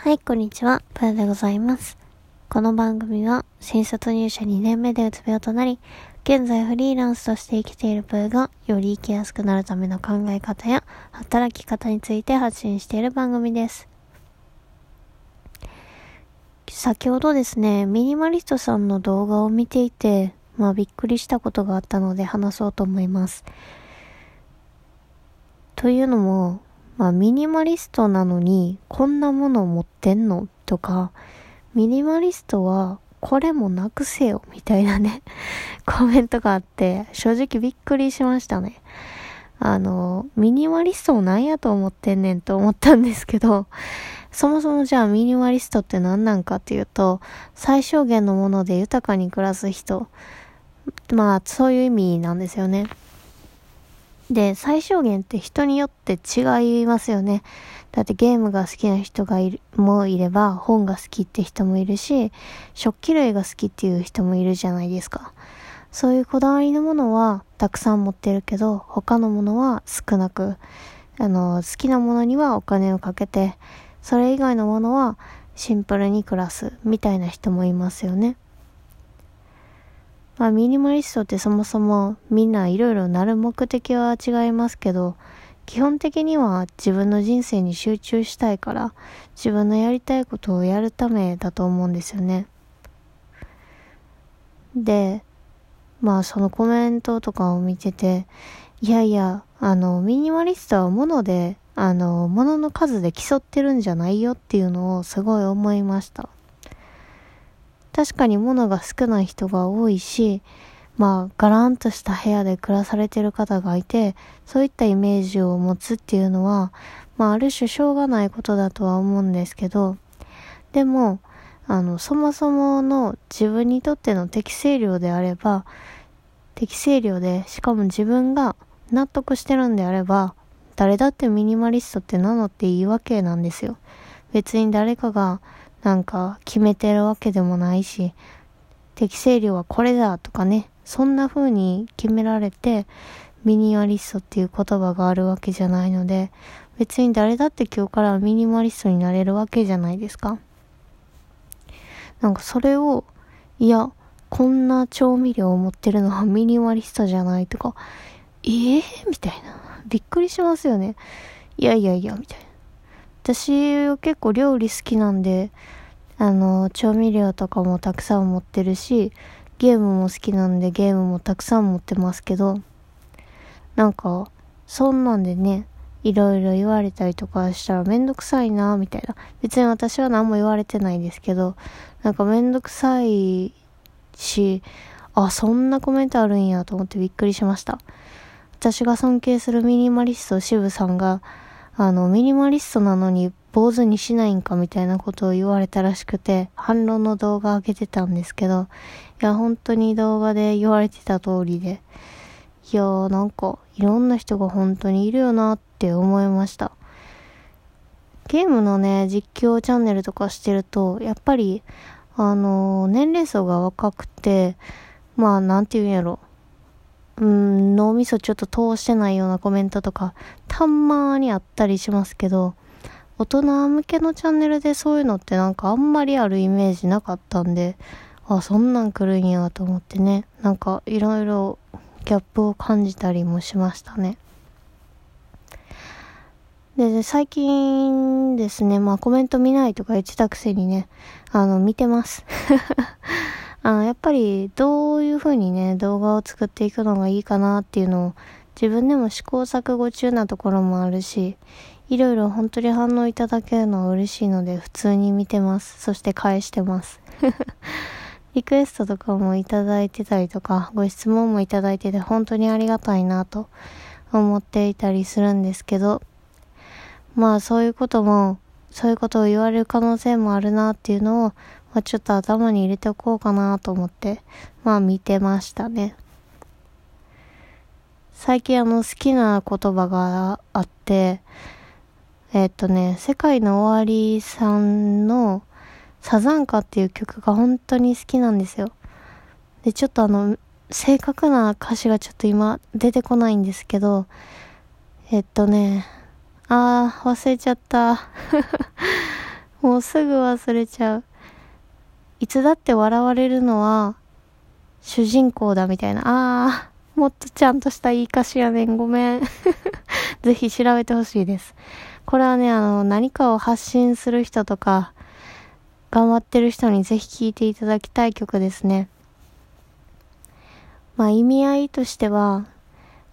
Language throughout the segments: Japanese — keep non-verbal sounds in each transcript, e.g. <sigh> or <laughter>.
はい、こんにちは。プラでございます。この番組は、新卒入社2年目でうつ病となり、現在フリーランスとして生きているプーが、より生きやすくなるための考え方や、働き方について発信している番組です。先ほどですね、ミニマリストさんの動画を見ていて、まあびっくりしたことがあったので話そうと思います。というのも、まあミニマリストなのにこんなもの持ってんの？とか、ミニマリストはこれもなくせよ？みたいなね <laughs> コメントがあって正直びっくりしましたね。あの、ミニマリストを何やと思ってんねんと思ったんですけど、そもそもじゃあミニマリストって何なんかっていうと、最小限のもので豊かに暮らす人。まあ、そういう意味なんですよね。で、最小限って人によって違いますよね。だってゲームが好きな人がいる、もいれば、本が好きって人もいるし、食器類が好きっていう人もいるじゃないですか。そういうこだわりのものはたくさん持ってるけど、他のものは少なく、あの、好きなものにはお金をかけて、それ以外のものはシンプルに暮らすみたいな人もいますよね。まあ、ミニマリストってそもそもみんないろいろなる目的は違いますけど、基本的には自分の人生に集中したいから、自分のやりたいことをやるためだと思うんですよね。で、まあそのコメントとかを見てて、いやいや、あの、ミニマリストは物で、あの、物の数で競ってるんじゃないよっていうのをすごい思いました。確かに物が少ない人が多いし、まあ、ガランとした部屋で暮らされてる方がいて、そういったイメージを持つっていうのは、まあ、ある種しょうがないことだとは思うんですけど、でも、あの、そもそもの自分にとっての適正量であれば、適正量で、しかも自分が納得してるんであれば、誰だってミニマリストって名乗っていいわけなんですよ。別に誰かがなんか決めてるわけでもないし、適正量はこれだとかね、そんな風に決められて、ミニマリストっていう言葉があるわけじゃないので、別に誰だって今日からミニマリストになれるわけじゃないですか。なんかそれを、いや、こんな調味料を持ってるのは <laughs> ミニマリストじゃないとか、ええー、みたいな。びっくりしますよね。いやいやいや、みたいな。私結構料理好きなんで、あの、調味料とかもたくさん持ってるし、ゲームも好きなんでゲームもたくさん持ってますけど、なんか、そんなんでね、いろいろ言われたりとかしたらめんどくさいな、みたいな。別に私は何も言われてないですけど、なんかめんどくさいし、あ、そんなコメントあるんやと思ってびっくりしました。私が尊敬するミニマリスト渋さんが、あの、ミニマリストなのに坊主にしないんかみたいなことを言われたらしくて、反論の動画上げてたんですけど、いや、本当に動画で言われてた通りで、いやーなんか、いろんな人が本当にいるよなって思いました。ゲームのね、実況チャンネルとかしてると、やっぱり、あのー、年齢層が若くて、まあ、なんて言うんやろ。うん、脳みそちょっと通してないようなコメントとか、たんまにあったりしますけど、大人向けのチャンネルでそういうのってなんかあんまりあるイメージなかったんで、あ、そんなん来るんやと思ってね、なんかいろいろギャップを感じたりもしましたね。で、最近ですね、まあコメント見ないとか言ってたくせにね、あの、見てます。あ、やっぱりどういう風にね、動画を作っていくのがいいかなっていうのを自分でも試行錯誤中なところもあるし、いろいろ本当に反応いただけるのは嬉しいので普通に見てます。そして返してます。<laughs> リクエストとかもいただいてたりとか、ご質問もいただいてて本当にありがたいなと思っていたりするんですけど、まあそういうことも、そういうことを言われる可能性もあるなっていうのをまあ、ちょっと頭に入れておこうかなと思って、まあ見てましたね。最近あの好きな言葉があって、えっ、とね、世界の終わりさんのサザンカっていう曲が本当に好きなんですよ。で、ちょっとあの、正確な歌詞がちょっと今出てこないんですけど、えっとね、あー、忘れちゃった。<laughs> もうすぐ忘れちゃう。いつだって笑われるのは、主人公だみたいな。あー、もっとちゃんとした言い方やねん。ごめん。<laughs> ぜひ調べてほしいです。これはね、あの、何かを発信する人とか、頑張ってる人にぜひ聴いていただきたい曲ですね。まあ意味合いとしては、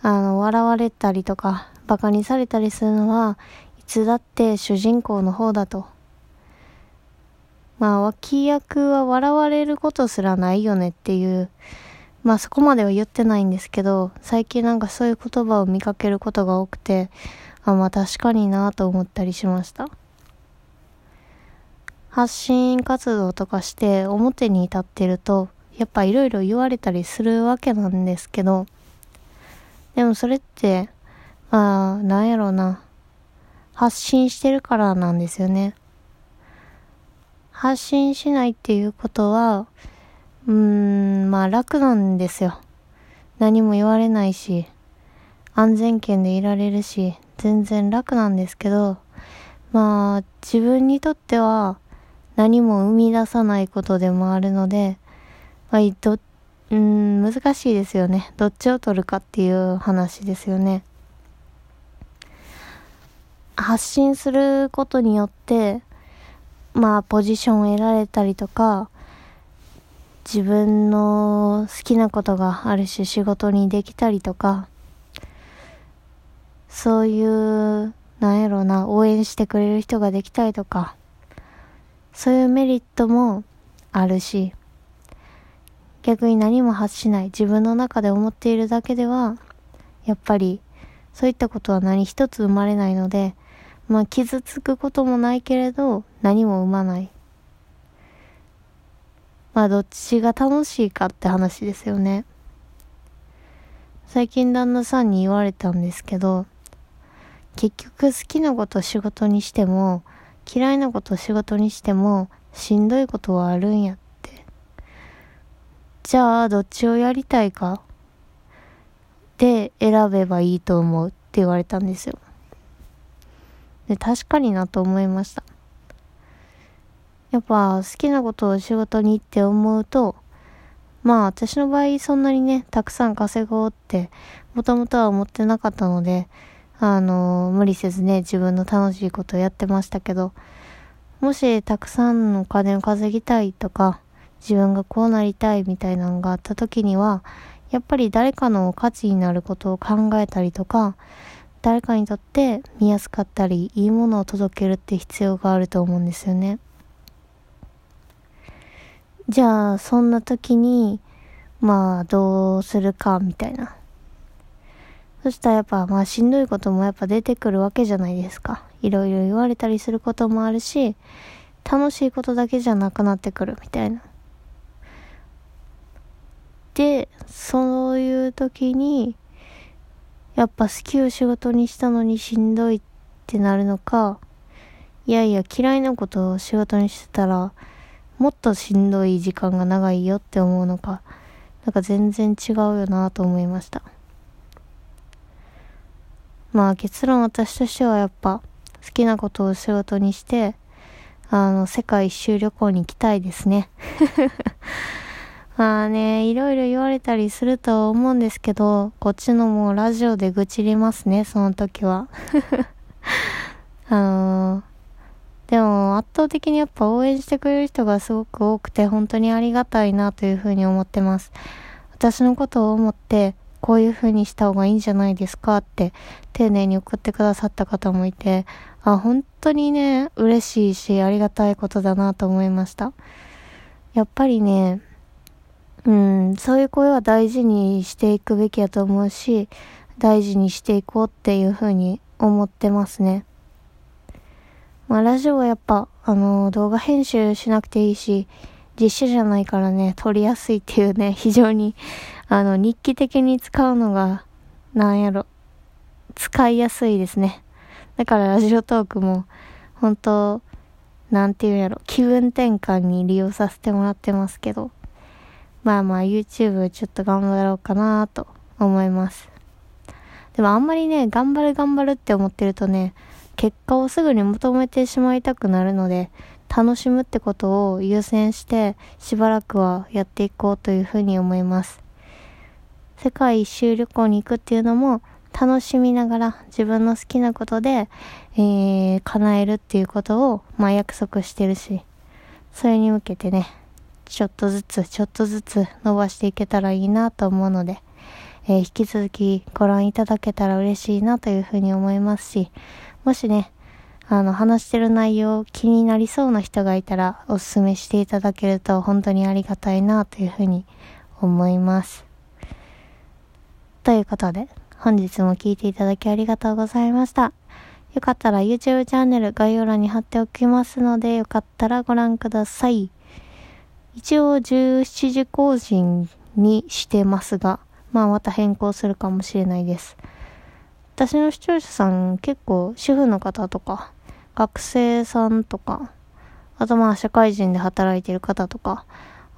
あの、笑われたりとか、馬鹿にされたりするのは、いつだって主人公の方だと。まあ、脇役は笑われることすらないよねっていう、まあそこまでは言ってないんですけど、最近なんかそういう言葉を見かけることが多くて、あ、まあ確かになと思ったりしました。発信活動とかして表に立ってると、やっぱいろいろ言われたりするわけなんですけど、でもそれって、まあ、なんやろうな。発信してるからなんですよね。発信しないっていうことは、うーん、まあ楽なんですよ。何も言われないし、安全圏でいられるし、全然楽なんですけど、まあ自分にとっては何も生み出さないことでもあるので、まあ、どうん、難しいですよね。どっちを取るかっていう話ですよね。発信することによって、まあ、ポジションを得られたりとか、自分の好きなことがある種仕事にできたりとか、そういう、なんやろな、応援してくれる人ができたりとか、そういうメリットもあるし、逆に何も発しない自分の中で思っているだけではやっぱりそういったことは何一つ生まれないのでまあ傷つくこともないけれど何も生まない。まあどっちが楽しいかって話ですよね。最近旦那さんに言われたんですけど結局好きなこと仕事にしても嫌いなこと仕事にしてもしんどいことはあるんやって。じゃあどっちをやりたいか？で選べばいいと思うって言われたんですよ。で、確かになと思いました。やっぱ好きなことを仕事にって思うと、まあ私の場合そんなにね、たくさん稼ごうってもともとは思ってなかったので、あの無理せずね、自分の楽しいことをやってましたけど、もしたくさんのお金を稼ぎたいとか、自分がこうなりたいみたいなのがあった時には、やっぱり誰かの価値になることを考えたりとか、誰かにとって見やすかったり、いいものを届けるって必要があると思うんですよね。じゃあ、そんな時に、まあ、どうするか、みたいな。そしたらやっぱ、まあ、しんどいこともやっぱ出てくるわけじゃないですか。いろいろ言われたりすることもあるし、楽しいことだけじゃなくなってくるみたいな。で、そういう時に、やっぱ好きを仕事にしたのにしんどいってなるのか、いやいや嫌いなことを仕事にしてたら、もっとしんどい時間が長いよって思うのか、なんか全然違うよなと思いました。まあ結論私としてはやっぱ好きなことを仕事にして、あの、世界一周旅行に行きたいですね。まあね、いろいろ言われたりするとは思うんですけど、こっちのもうラジオで愚痴りますね、その時は。<laughs> あのー、でも圧倒的にやっぱ応援してくれる人がすごく多くて本当にありがたいなというふうに思ってます。私のことを思ってこういうふうにした方がいいんじゃないですかって丁寧に送ってくださった方もいて、あ、本当にね、嬉しいしありがたいことだなと思いました。やっぱりね、うん、そういう声は大事にしていくべきやと思うし、大事にしていこうっていうふうに思ってますね。まあ、ラジオはやっぱ、あの、動画編集しなくていいし、実写じゃないからね、撮りやすいっていうね、<laughs> 非常に、あの、日記的に使うのが、なんやろ、使いやすいですね。だからラジオトークも、本当なんていうんやろ、気分転換に利用させてもらってますけど、まあまあ YouTube ちょっと頑張ろうかなと思います。でもあんまりね、頑張る頑張るって思ってるとね、結果をすぐに求めてしまいたくなるので、楽しむってことを優先してしばらくはやっていこうというふうに思います。世界一周旅行に行くっていうのも楽しみながら自分の好きなことで、えー、叶えるっていうことを、まあ、約束してるし、それに向けてね、ちょっとずつちょっとずつ伸ばしていけたらいいなと思うので、えー、引き続きご覧いただけたら嬉しいなというふうに思いますし、もしね、あの、話してる内容気になりそうな人がいたらお勧めしていただけると本当にありがたいなというふうに思います。ということで、本日も聴いていただきありがとうございました。よかったら YouTube チャンネル概要欄に貼っておきますので、よかったらご覧ください。一応17時更新にしてますが、まあまた変更するかもしれないです。私の視聴者さん結構主婦の方とか、学生さんとか、あとまあ社会人で働いてる方とか、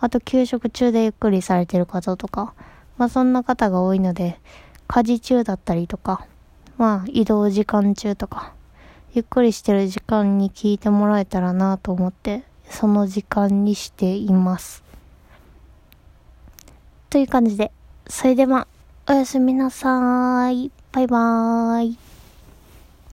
あと休職中でゆっくりされてる方とか、まあそんな方が多いので、家事中だったりとか、まあ移動時間中とか、ゆっくりしてる時間に聞いてもらえたらなと思って、その時間にしています。という感じで、それでは、おやすみなさい。バイバーイ。